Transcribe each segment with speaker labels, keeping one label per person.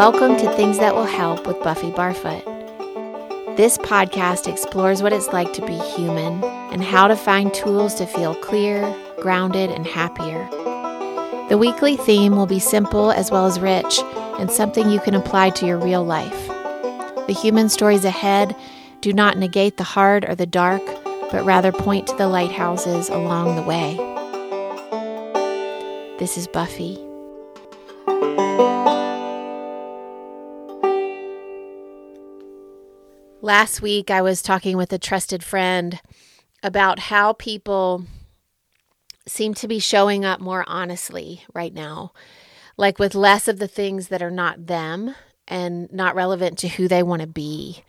Speaker 1: Welcome to Things That Will Help with Buffy Barfoot. This podcast explores what it's like to be human and how to find tools to feel clear, grounded, and happier. The weekly theme will be simple as well as rich and something you can apply to your real life. The human stories ahead do not negate the hard or the dark, but rather point to the lighthouses along the way. This is Buffy. Last week, I was talking with a trusted friend about how people seem to be showing up more honestly right now, like with less of the things that are not them and not relevant to who they want to be.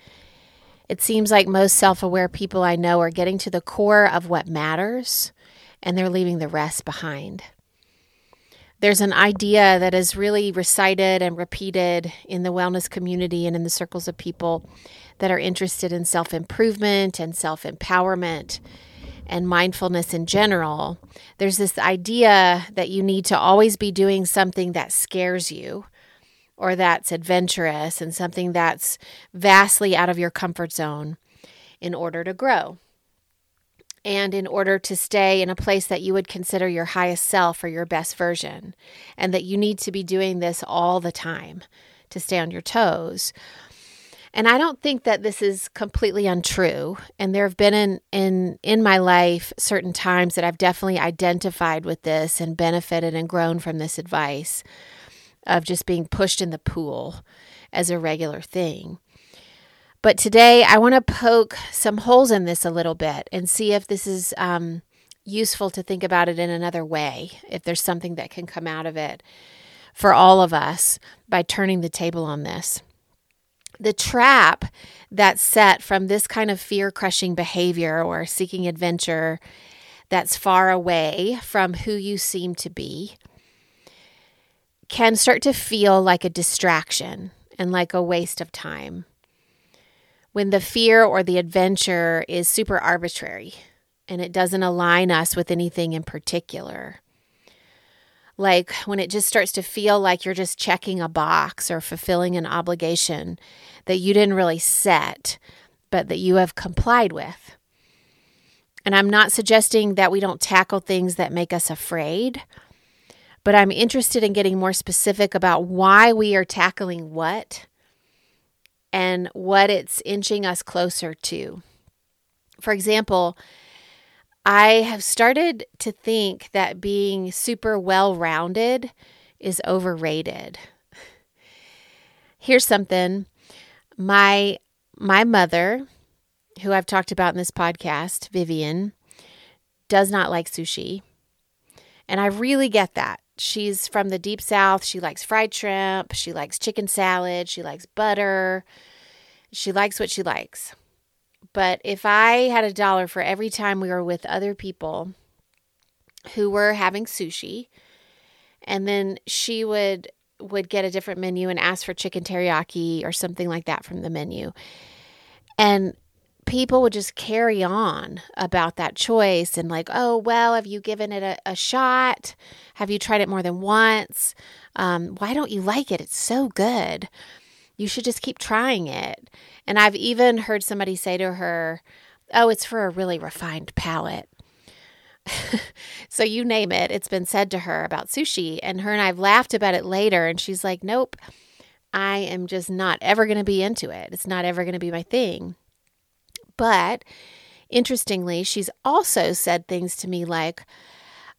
Speaker 1: It seems like most self aware people I know are getting to the core of what matters and they're leaving the rest behind. There's an idea that is really recited and repeated in the wellness community and in the circles of people that are interested in self improvement and self empowerment and mindfulness in general, there's this idea that you need to always be doing something that scares you or that's adventurous and something that's vastly out of your comfort zone in order to grow. And in order to stay in a place that you would consider your highest self or your best version, and that you need to be doing this all the time to stay on your toes. And I don't think that this is completely untrue. And there have been in, in in my life certain times that I've definitely identified with this and benefited and grown from this advice of just being pushed in the pool as a regular thing. But today I want to poke some holes in this a little bit and see if this is um, useful to think about it in another way, if there's something that can come out of it for all of us by turning the table on this the trap that's set from this kind of fear crushing behavior or seeking adventure that's far away from who you seem to be can start to feel like a distraction and like a waste of time. When the fear or the adventure is super arbitrary and it doesn't align us with anything in particular like when it just starts to feel like you're just checking a box or fulfilling an obligation that you didn't really set, but that you have complied with. And I'm not suggesting that we don't tackle things that make us afraid, but I'm interested in getting more specific about why we are tackling what and what it's inching us closer to. For example, I have started to think that being super well rounded is overrated. Here's something my my mother, who I've talked about in this podcast, Vivian, does not like sushi. And I really get that. She's from the deep south. She likes fried shrimp. She likes chicken salad. She likes butter. She likes what she likes. But if I had a dollar for every time we were with other people who were having sushi, and then she would would get a different menu and ask for chicken teriyaki or something like that from the menu. And people would just carry on about that choice and like, oh, well, have you given it a, a shot? Have you tried it more than once? Um, why don't you like it? It's so good. You should just keep trying it. And I've even heard somebody say to her, Oh, it's for a really refined palate. so you name it, it's been said to her about sushi. And her and I've laughed about it later. And she's like, Nope, I am just not ever going to be into it. It's not ever going to be my thing. But interestingly, she's also said things to me like,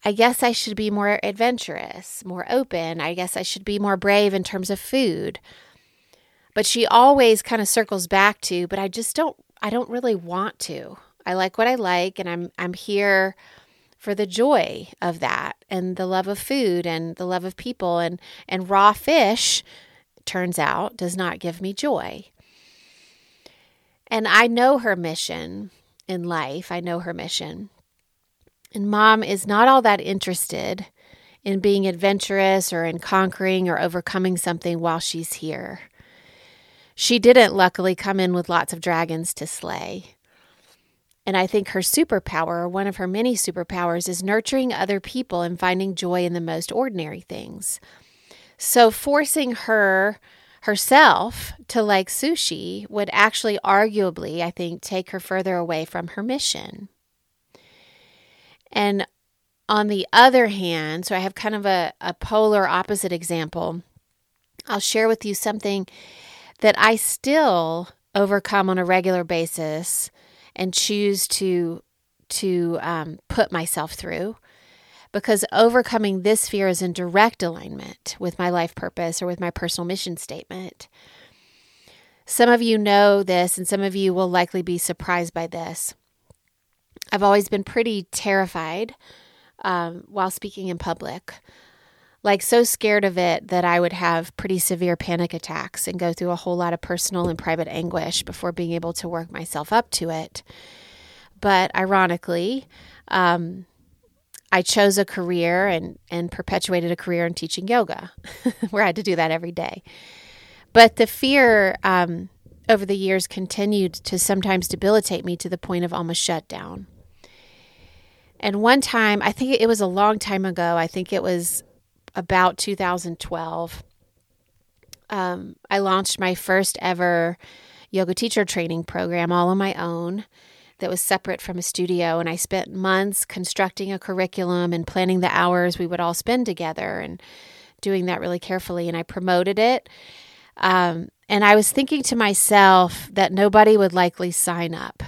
Speaker 1: I guess I should be more adventurous, more open. I guess I should be more brave in terms of food. But she always kind of circles back to, but I just don't I don't really want to. I like what I like and I'm I'm here for the joy of that and the love of food and the love of people and and raw fish turns out does not give me joy. And I know her mission in life. I know her mission. And mom is not all that interested in being adventurous or in conquering or overcoming something while she's here. She didn't luckily come in with lots of dragons to slay. And I think her superpower, one of her many superpowers, is nurturing other people and finding joy in the most ordinary things. So, forcing her herself to like sushi would actually arguably, I think, take her further away from her mission. And on the other hand, so I have kind of a, a polar opposite example. I'll share with you something that I still overcome on a regular basis and choose to to um, put myself through because overcoming this fear is in direct alignment with my life purpose or with my personal mission statement. Some of you know this, and some of you will likely be surprised by this. I've always been pretty terrified um, while speaking in public, like so scared of it that I would have pretty severe panic attacks and go through a whole lot of personal and private anguish before being able to work myself up to it. But ironically, um, I chose a career and, and perpetuated a career in teaching yoga, where I had to do that every day. But the fear um, over the years continued to sometimes debilitate me to the point of almost shutdown. And one time, I think it was a long time ago, I think it was about 2012, um, I launched my first ever yoga teacher training program all on my own that was separate from a studio. And I spent months constructing a curriculum and planning the hours we would all spend together and doing that really carefully. And I promoted it. Um, and I was thinking to myself that nobody would likely sign up.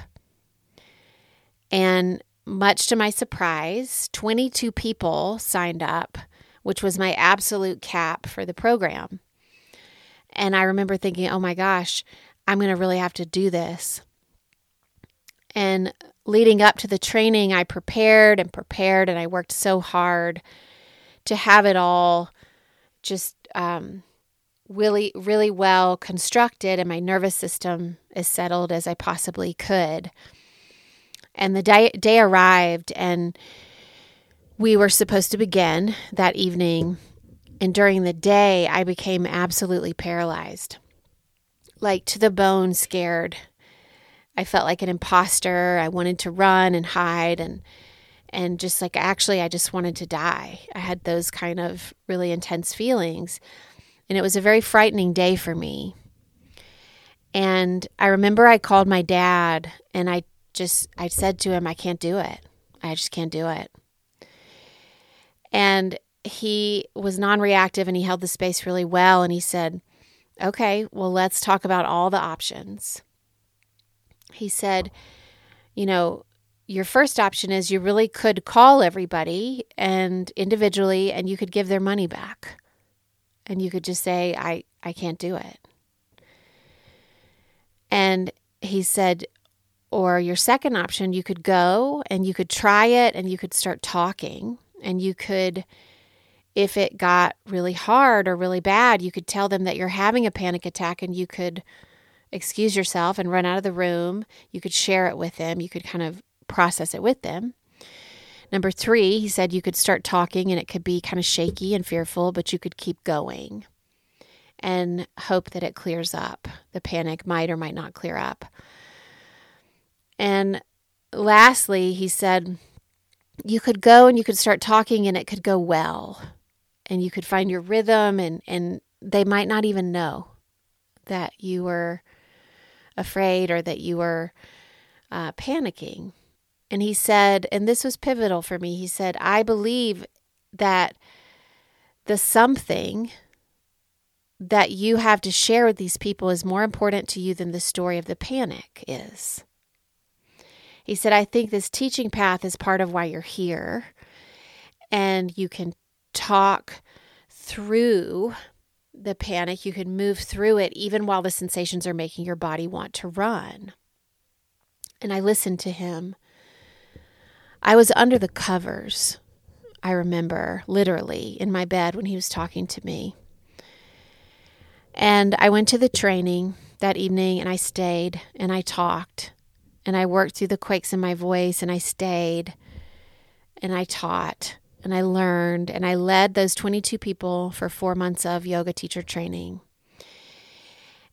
Speaker 1: And much to my surprise, 22 people signed up, which was my absolute cap for the program. And I remember thinking, oh my gosh, I'm going to really have to do this. And leading up to the training, I prepared and prepared, and I worked so hard to have it all just um, really, really well constructed, and my nervous system as settled as I possibly could. And the day, day arrived, and we were supposed to begin that evening. And during the day, I became absolutely paralyzed, like to the bone scared I felt like an imposter. I wanted to run and hide and and just like actually I just wanted to die. I had those kind of really intense feelings. And it was a very frightening day for me. And I remember I called my dad and I just I said to him I can't do it. I just can't do it. And he was non-reactive and he held the space really well and he said, "Okay, well let's talk about all the options." he said, you know, your first option is you really could call everybody and individually and you could give their money back. And you could just say, I, I can't do it. And he said, or your second option, you could go and you could try it and you could start talking and you could if it got really hard or really bad, you could tell them that you're having a panic attack and you could excuse yourself and run out of the room. You could share it with them, you could kind of process it with them. Number three, he said you could start talking and it could be kind of shaky and fearful, but you could keep going and hope that it clears up. The panic might or might not clear up. And lastly, he said you could go and you could start talking and it could go well and you could find your rhythm and, and they might not even know that you were afraid or that you were uh, panicking. And he said, and this was pivotal for me, he said, I believe that the something that you have to share with these people is more important to you than the story of the panic is. He said, I think this teaching path is part of why you're here. And you can talk through the panic, you can move through it even while the sensations are making your body want to run. And I listened to him. I was under the covers, I remember, literally in my bed when he was talking to me. And I went to the training that evening and I stayed and I talked and I worked through the quakes in my voice and I stayed and I taught and I learned and I led those 22 people for four months of yoga teacher training.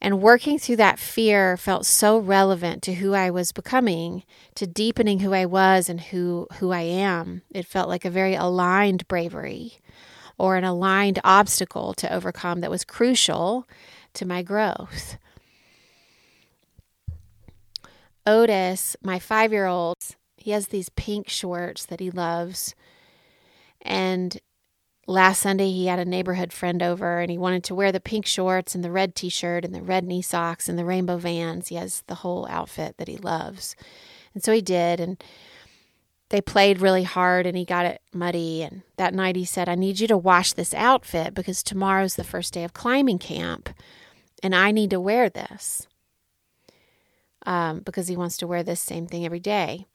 Speaker 1: And working through that fear felt so relevant to who I was becoming, to deepening who I was and who, who I am. It felt like a very aligned bravery or an aligned obstacle to overcome that was crucial to my growth. Otis, my five year old, he has these pink shorts that he loves. And last Sunday, he had a neighborhood friend over and he wanted to wear the pink shorts and the red t shirt and the red knee socks and the rainbow vans. He has the whole outfit that he loves. And so he did. And they played really hard and he got it muddy. And that night he said, I need you to wash this outfit because tomorrow's the first day of climbing camp and I need to wear this um, because he wants to wear this same thing every day.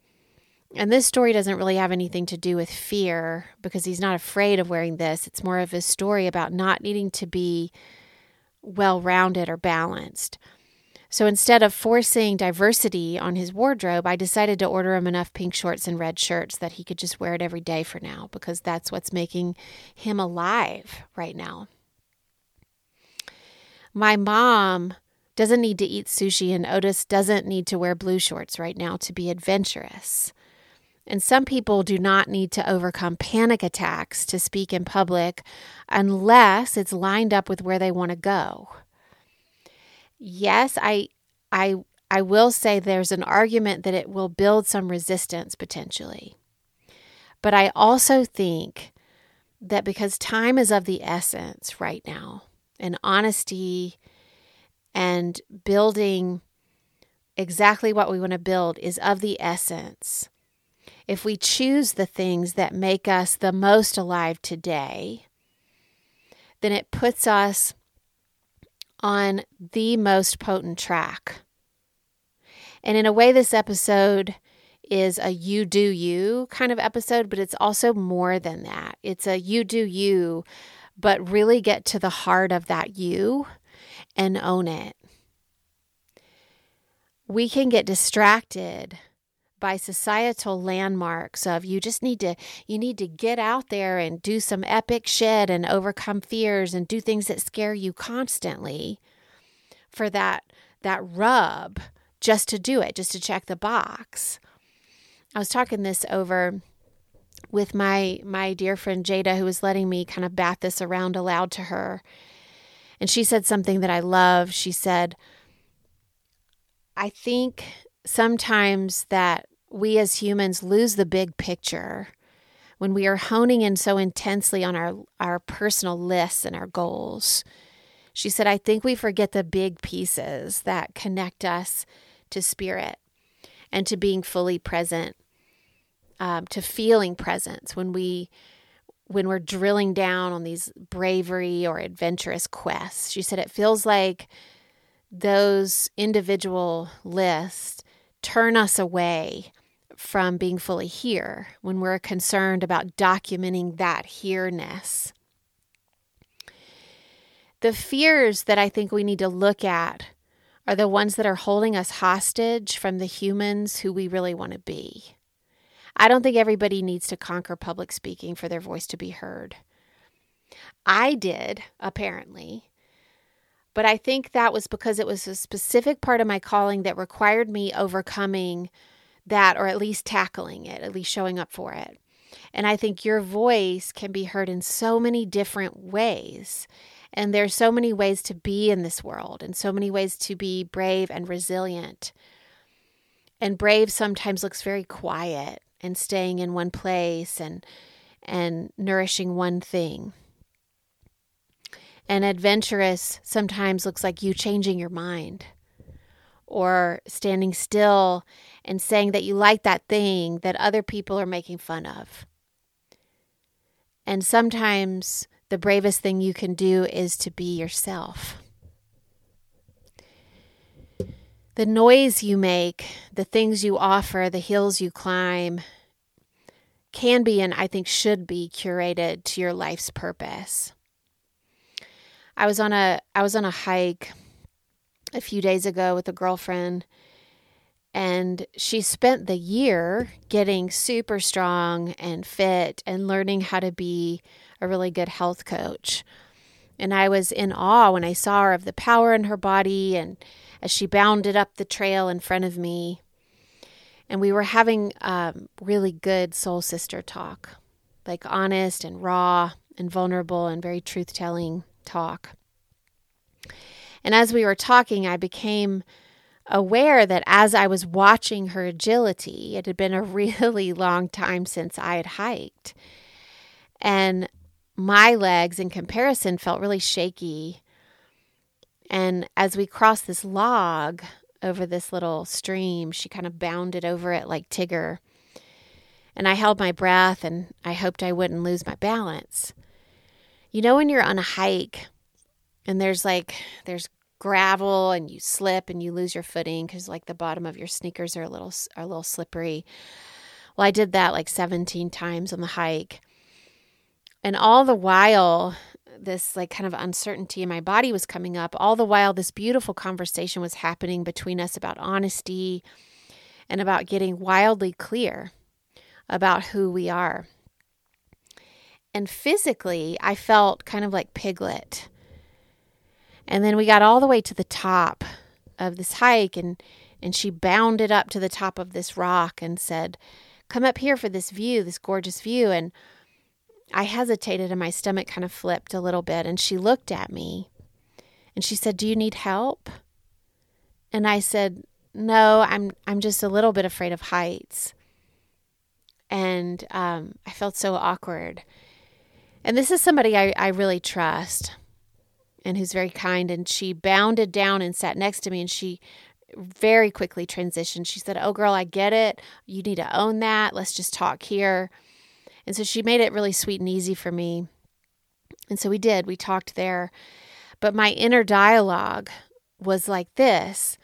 Speaker 1: And this story doesn't really have anything to do with fear because he's not afraid of wearing this. It's more of a story about not needing to be well rounded or balanced. So instead of forcing diversity on his wardrobe, I decided to order him enough pink shorts and red shirts that he could just wear it every day for now because that's what's making him alive right now. My mom doesn't need to eat sushi, and Otis doesn't need to wear blue shorts right now to be adventurous. And some people do not need to overcome panic attacks to speak in public unless it's lined up with where they want to go. Yes, I I I will say there's an argument that it will build some resistance potentially. But I also think that because time is of the essence right now, and honesty and building exactly what we want to build is of the essence. If we choose the things that make us the most alive today, then it puts us on the most potent track. And in a way, this episode is a you do you kind of episode, but it's also more than that. It's a you do you, but really get to the heart of that you and own it. We can get distracted by societal landmarks of you just need to you need to get out there and do some epic shit and overcome fears and do things that scare you constantly for that that rub just to do it just to check the box i was talking this over with my my dear friend jada who was letting me kind of bat this around aloud to her and she said something that I love. She said, I think sometimes that we as humans lose the big picture when we are honing in so intensely on our, our personal lists and our goals. She said, I think we forget the big pieces that connect us to spirit and to being fully present, um, to feeling presence when we when we're drilling down on these bravery or adventurous quests. She said it feels like those individual lists turn us away from being fully here when we're concerned about documenting that here-ness. The fears that I think we need to look at are the ones that are holding us hostage from the humans who we really want to be. I don't think everybody needs to conquer public speaking for their voice to be heard. I did, apparently. But I think that was because it was a specific part of my calling that required me overcoming that or at least tackling it, at least showing up for it. And I think your voice can be heard in so many different ways. And there's so many ways to be in this world and so many ways to be brave and resilient. And brave sometimes looks very quiet and staying in one place and and nourishing one thing. And adventurous sometimes looks like you changing your mind or standing still and saying that you like that thing that other people are making fun of. And sometimes the bravest thing you can do is to be yourself. The noise you make, the things you offer, the hills you climb can be and I think should be curated to your life's purpose. I was on a I was on a hike a few days ago with a girlfriend and she spent the year getting super strong and fit and learning how to be a really good health coach. And I was in awe when I saw her of the power in her body and as she bounded up the trail in front of me. And we were having um, really good soul sister talk, like honest and raw and vulnerable and very truth telling talk. And as we were talking, I became aware that as I was watching her agility, it had been a really long time since I had hiked. And my legs, in comparison, felt really shaky. And as we crossed this log over this little stream, she kind of bounded over it like Tigger. And I held my breath and I hoped I wouldn't lose my balance. You know, when you're on a hike and there's like, there's gravel and you slip and you lose your footing because like the bottom of your sneakers are a little are a little slippery. Well, I did that like 17 times on the hike. And all the while this like kind of uncertainty in my body was coming up, all the while this beautiful conversation was happening between us about honesty and about getting wildly clear about who we are. And physically, I felt kind of like Piglet and then we got all the way to the top of this hike and and she bounded up to the top of this rock and said, "Come up here for this view, this gorgeous view." And I hesitated and my stomach kind of flipped a little bit and she looked at me and she said, "Do you need help?" And I said, "No, I'm I'm just a little bit afraid of heights." And um, I felt so awkward. And this is somebody I, I really trust and who's very kind. And she bounded down and sat next to me, and she very quickly transitioned. She said, Oh, girl, I get it. You need to own that. Let's just talk here. And so she made it really sweet and easy for me. And so we did. We talked there. But my inner dialogue was like this.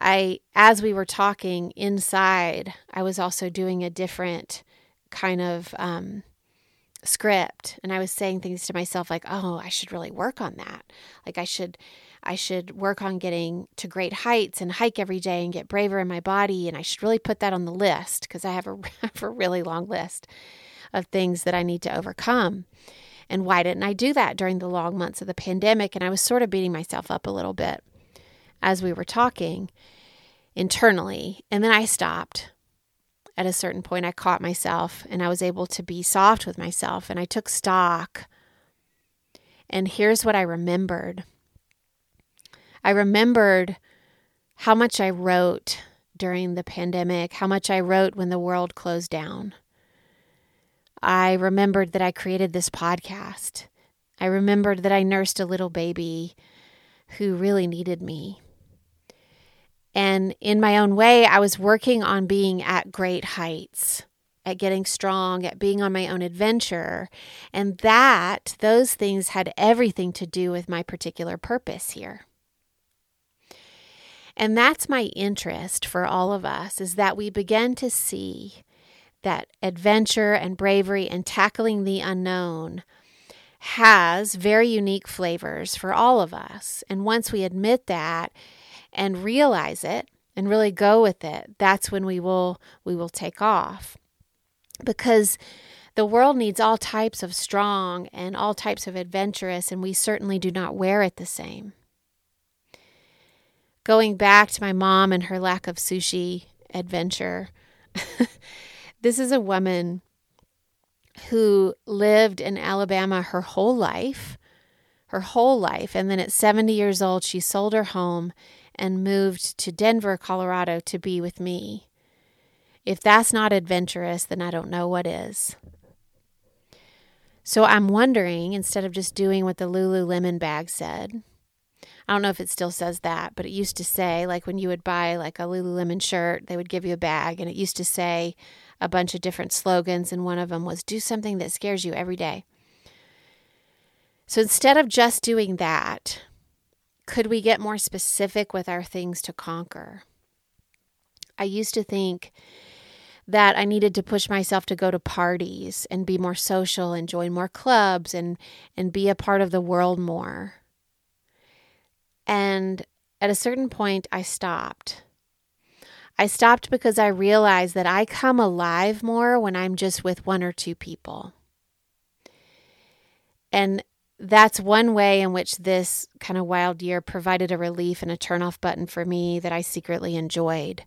Speaker 1: I, as we were talking inside, I was also doing a different kind of um, script and I was saying things to myself like, "Oh, I should really work on that. Like I should I should work on getting to great heights and hike every day and get braver in my body and I should really put that on the list because I have a, have a really long list of things that I need to overcome." And why didn't I do that during the long months of the pandemic? And I was sort of beating myself up a little bit as we were talking internally. And then I stopped at a certain point, I caught myself and I was able to be soft with myself and I took stock. And here's what I remembered I remembered how much I wrote during the pandemic, how much I wrote when the world closed down. I remembered that I created this podcast. I remembered that I nursed a little baby who really needed me. And in my own way, I was working on being at great heights, at getting strong, at being on my own adventure. And that, those things had everything to do with my particular purpose here. And that's my interest for all of us is that we begin to see that adventure and bravery and tackling the unknown has very unique flavors for all of us. And once we admit that, and realize it and really go with it, that's when we will we will take off. Because the world needs all types of strong and all types of adventurous, and we certainly do not wear it the same. Going back to my mom and her lack of sushi adventure, this is a woman who lived in Alabama her whole life, her whole life. And then at 70 years old, she sold her home and moved to Denver, Colorado to be with me. If that's not adventurous, then I don't know what is. So I'm wondering, instead of just doing what the Lululemon bag said, I don't know if it still says that, but it used to say, like when you would buy like a Lululemon shirt, they would give you a bag, and it used to say a bunch of different slogans, and one of them was do something that scares you every day. So instead of just doing that, could we get more specific with our things to conquer? I used to think that I needed to push myself to go to parties and be more social and join more clubs and and be a part of the world more. And at a certain point I stopped. I stopped because I realized that I come alive more when I'm just with one or two people. And that's one way in which this kind of wild year provided a relief and a turnoff button for me that I secretly enjoyed.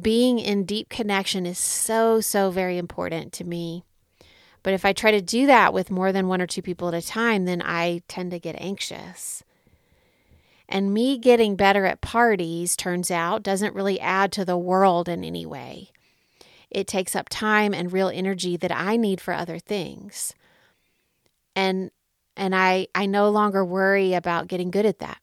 Speaker 1: Being in deep connection is so, so very important to me. But if I try to do that with more than one or two people at a time, then I tend to get anxious. And me getting better at parties, turns out, doesn't really add to the world in any way. It takes up time and real energy that I need for other things. And and I I no longer worry about getting good at that.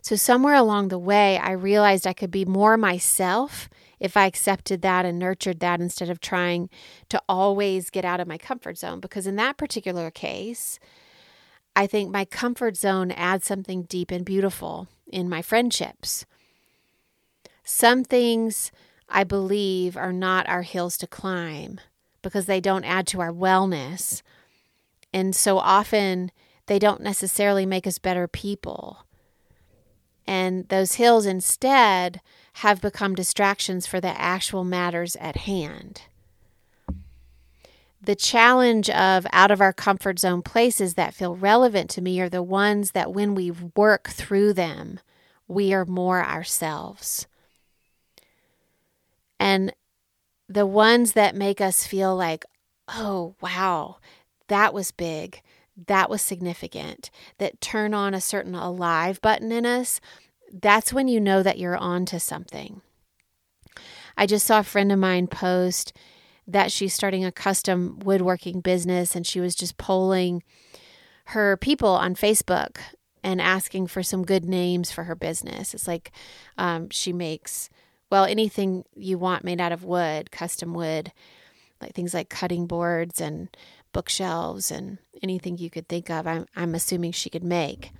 Speaker 1: So somewhere along the way, I realized I could be more myself if I accepted that and nurtured that instead of trying to always get out of my comfort zone because in that particular case, I think my comfort zone adds something deep and beautiful in my friendships. Some things I believe are not our hills to climb because they don't add to our wellness. And so often they don't necessarily make us better people. And those hills instead have become distractions for the actual matters at hand the challenge of out of our comfort zone places that feel relevant to me are the ones that when we work through them, we are more ourselves. And the ones that make us feel like, oh, wow, that was big, that was significant, that turn on a certain alive button in us, that's when you know that you're on to something. I just saw a friend of mine post that she's starting a custom woodworking business and she was just polling her people on Facebook and asking for some good names for her business. It's like um, she makes, well, anything you want made out of wood, custom wood, like things like cutting boards and bookshelves and anything you could think of. I'm, I'm assuming she could make.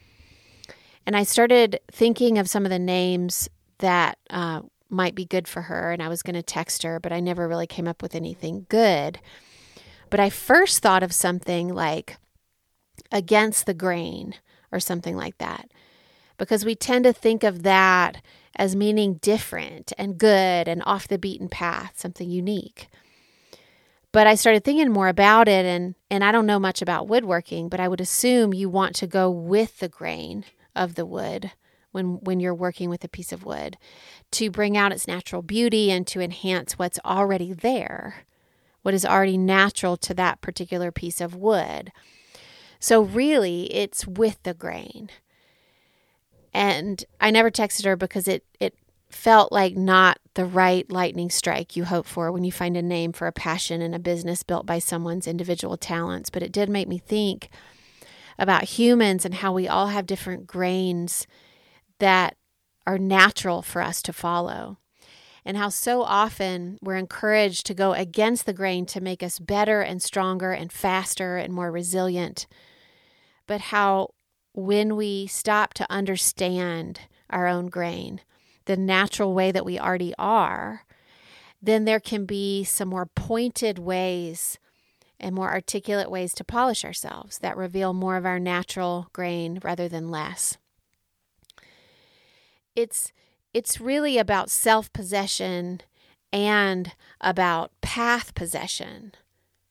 Speaker 1: And I started thinking of some of the names that uh, might be good for her. And I was going to text her, but I never really came up with anything good. But I first thought of something like against the grain or something like that, because we tend to think of that as meaning different and good and off the beaten path, something unique. But I started thinking more about it and and I don't know much about woodworking, but I would assume you want to go with the grain of the wood when when you're working with a piece of wood to bring out its natural beauty and to enhance what's already there what is already natural to that particular piece of wood. So really it's with the grain. And i never texted her because it it felt like not the right lightning strike you hope for when you find a name for a passion and a business built by someone's individual talents. But it did make me think about humans and how we all have different grains that are natural for us to follow. And how so often we're encouraged to go against the grain to make us better and stronger and faster and more resilient. But how when we stop to understand our own grain, the natural way that we already are, then there can be some more pointed ways and more articulate ways to polish ourselves that reveal more of our natural grain rather than less it's it's really about self-possession and about path possession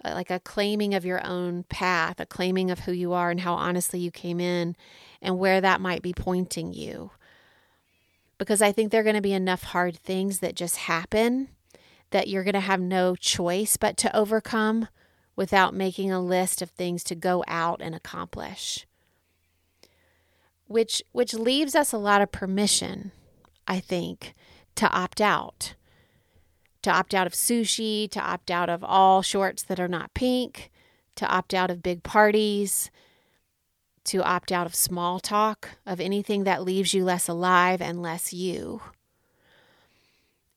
Speaker 1: uh, like a claiming of your own path, a claiming of who you are and how honestly you came in and where that might be pointing you. Because I think there are going to be enough hard things that just happen that you're going to have no choice but to overcome without making a list of things to go out and accomplish which which leaves us a lot of permission, I think, to opt out. To opt out of sushi, to opt out of all shorts that are not pink, to opt out of big parties, to opt out of small talk, of anything that leaves you less alive and less you.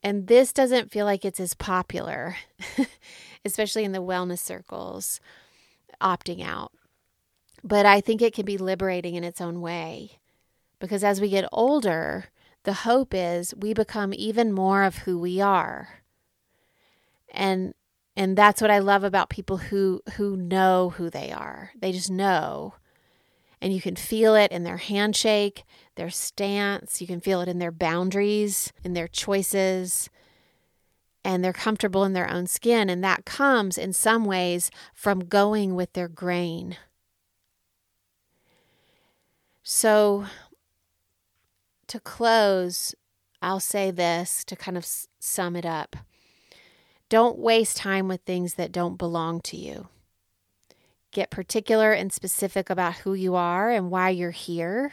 Speaker 1: And this doesn't feel like it's as popular, especially in the wellness circles, opting out. But I think it can be liberating in its own way because as we get older, the hope is we become even more of who we are. And and that's what I love about people who who know who they are. They just know. And you can feel it in their handshake, their stance, you can feel it in their boundaries, in their choices, and they're comfortable in their own skin and that comes in some ways from going with their grain. So, to close, I'll say this to kind of sum it up don't waste time with things that don't belong to you. Get particular and specific about who you are and why you're here.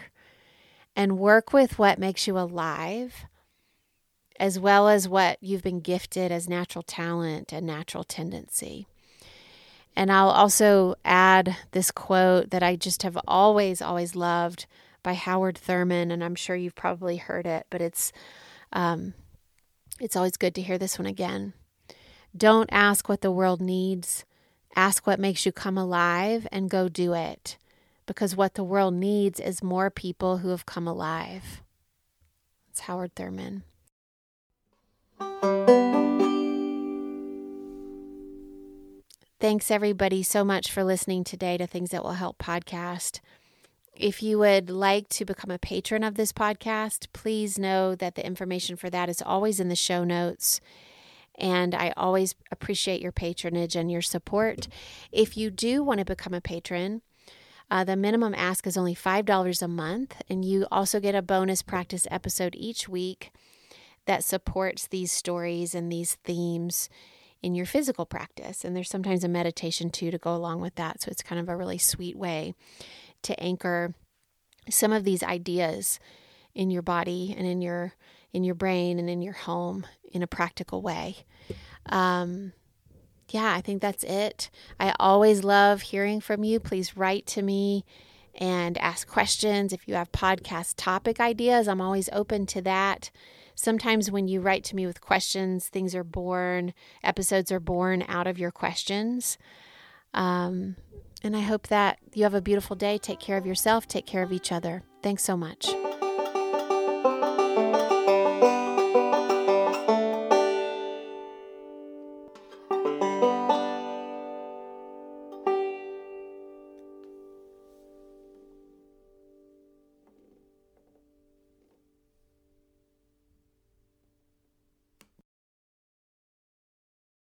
Speaker 1: and work with what makes you alive, as well as what you've been gifted as natural talent and natural tendency. And I'll also add this quote that I just have always, always loved by Howard Thurman, and I'm sure you've probably heard it, but it's um, it's always good to hear this one again. Don't ask what the world needs. Ask what makes you come alive and go do it. Because what the world needs is more people who have come alive. It's Howard Thurman. Thanks, everybody, so much for listening today to Things That Will Help podcast. If you would like to become a patron of this podcast, please know that the information for that is always in the show notes. And I always appreciate your patronage and your support. If you do want to become a patron, uh, the minimum ask is only $5 a month, and you also get a bonus practice episode each week that supports these stories and these themes in your physical practice. And there's sometimes a meditation too to go along with that. So it's kind of a really sweet way to anchor some of these ideas in your body and in your in your brain and in your home in a practical way. Um, yeah, I think that's it. I always love hearing from you. Please write to me and ask questions. If you have podcast topic ideas, I'm always open to that. Sometimes when you write to me with questions, things are born, episodes are born out of your questions. Um, and I hope that you have a beautiful day. Take care of yourself, take care of each other. Thanks so much.